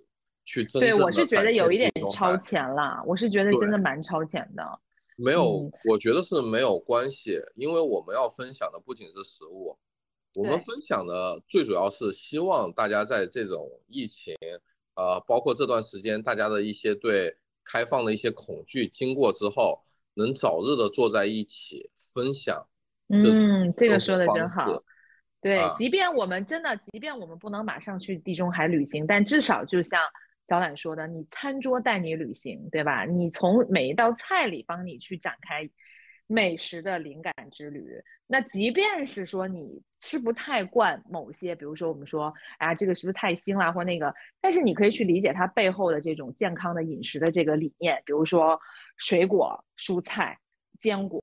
去真对，我是觉得有一点超前了，我是觉得真的蛮超前的。没有嗯，我觉得是没有关系，因为我们要分享的不仅是食物，我们分享的最主要是希望大家在这种疫情，呃，包括这段时间大家的一些对开放的一些恐惧经过之后，能早日的坐在一起分享。嗯，这个说的真好。对，啊即便我们真的，即便我们不能马上去地中海旅行，但至少就像小懒说的，你餐桌带你旅行，对吧？你从每一道菜里帮你去展开美食的灵感之旅。那即便是说你吃不太惯某些，比如说我们说，啊，这个是不是太腥啦，或那个，但是你可以去理解它背后的这种健康的饮食的这个理念，比如说水果、蔬菜、坚果，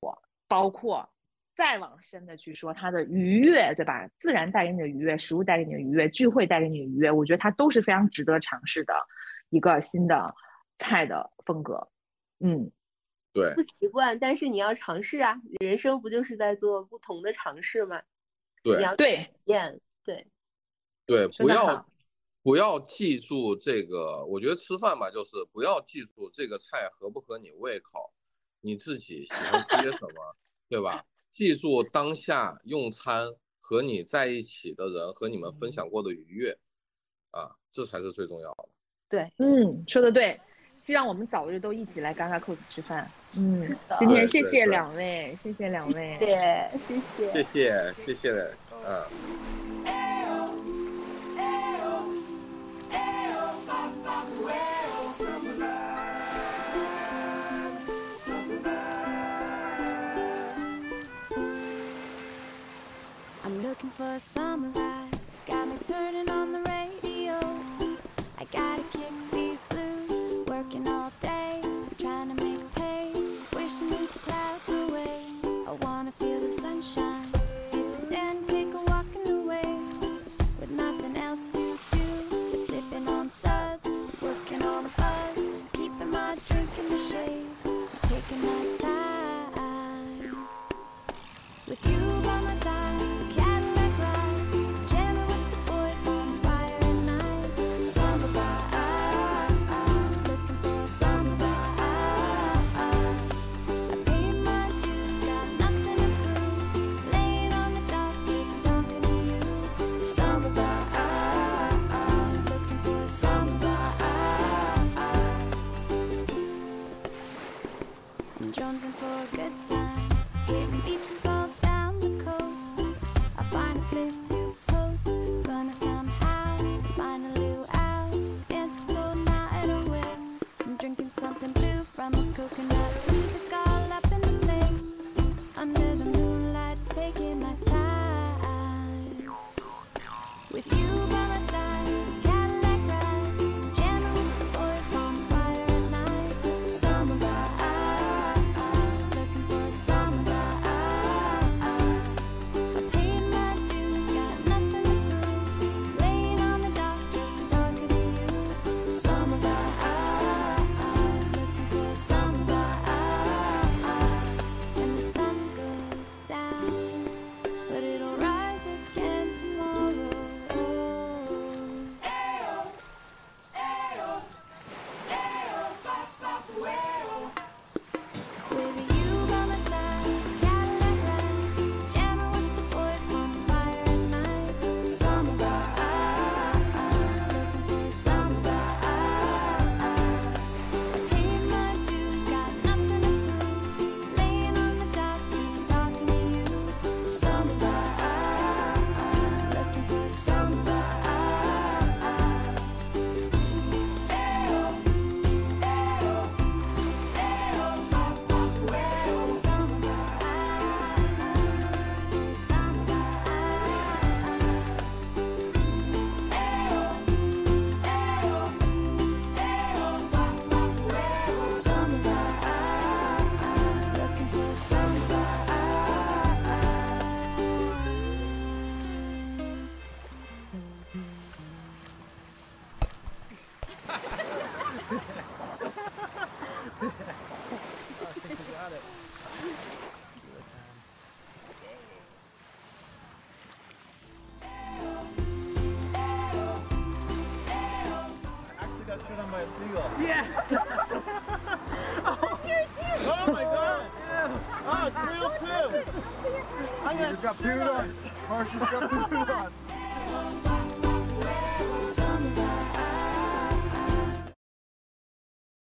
包括再往深的去说它的愉悦，对吧？自然带给你的愉悦，食物带给你的愉悦，聚会带给你的愉悦，我觉得它都是非常值得尝试的一个新的菜的风格。嗯，对不习惯，但是你要尝试啊！人生不就是在做不同的尝试吗？你对要对，对，对，不要不要记住这个，我觉得吃饭嘛，就是不要记住这个菜合不合你胃口，你自己喜欢吃些什么，对吧？记住当下用餐和你在一起的人和你们分享过的愉悦，啊，这才是最重要的。对，嗯，说的对。希望我们早日都一起来嘎嘎 cos 吃饭。嗯，今天谢谢两位，谢谢两位。对，谢谢。谢谢谢谢，嗯。I'm looking for a summer vibe. Got me turning on the radio. I gotta kick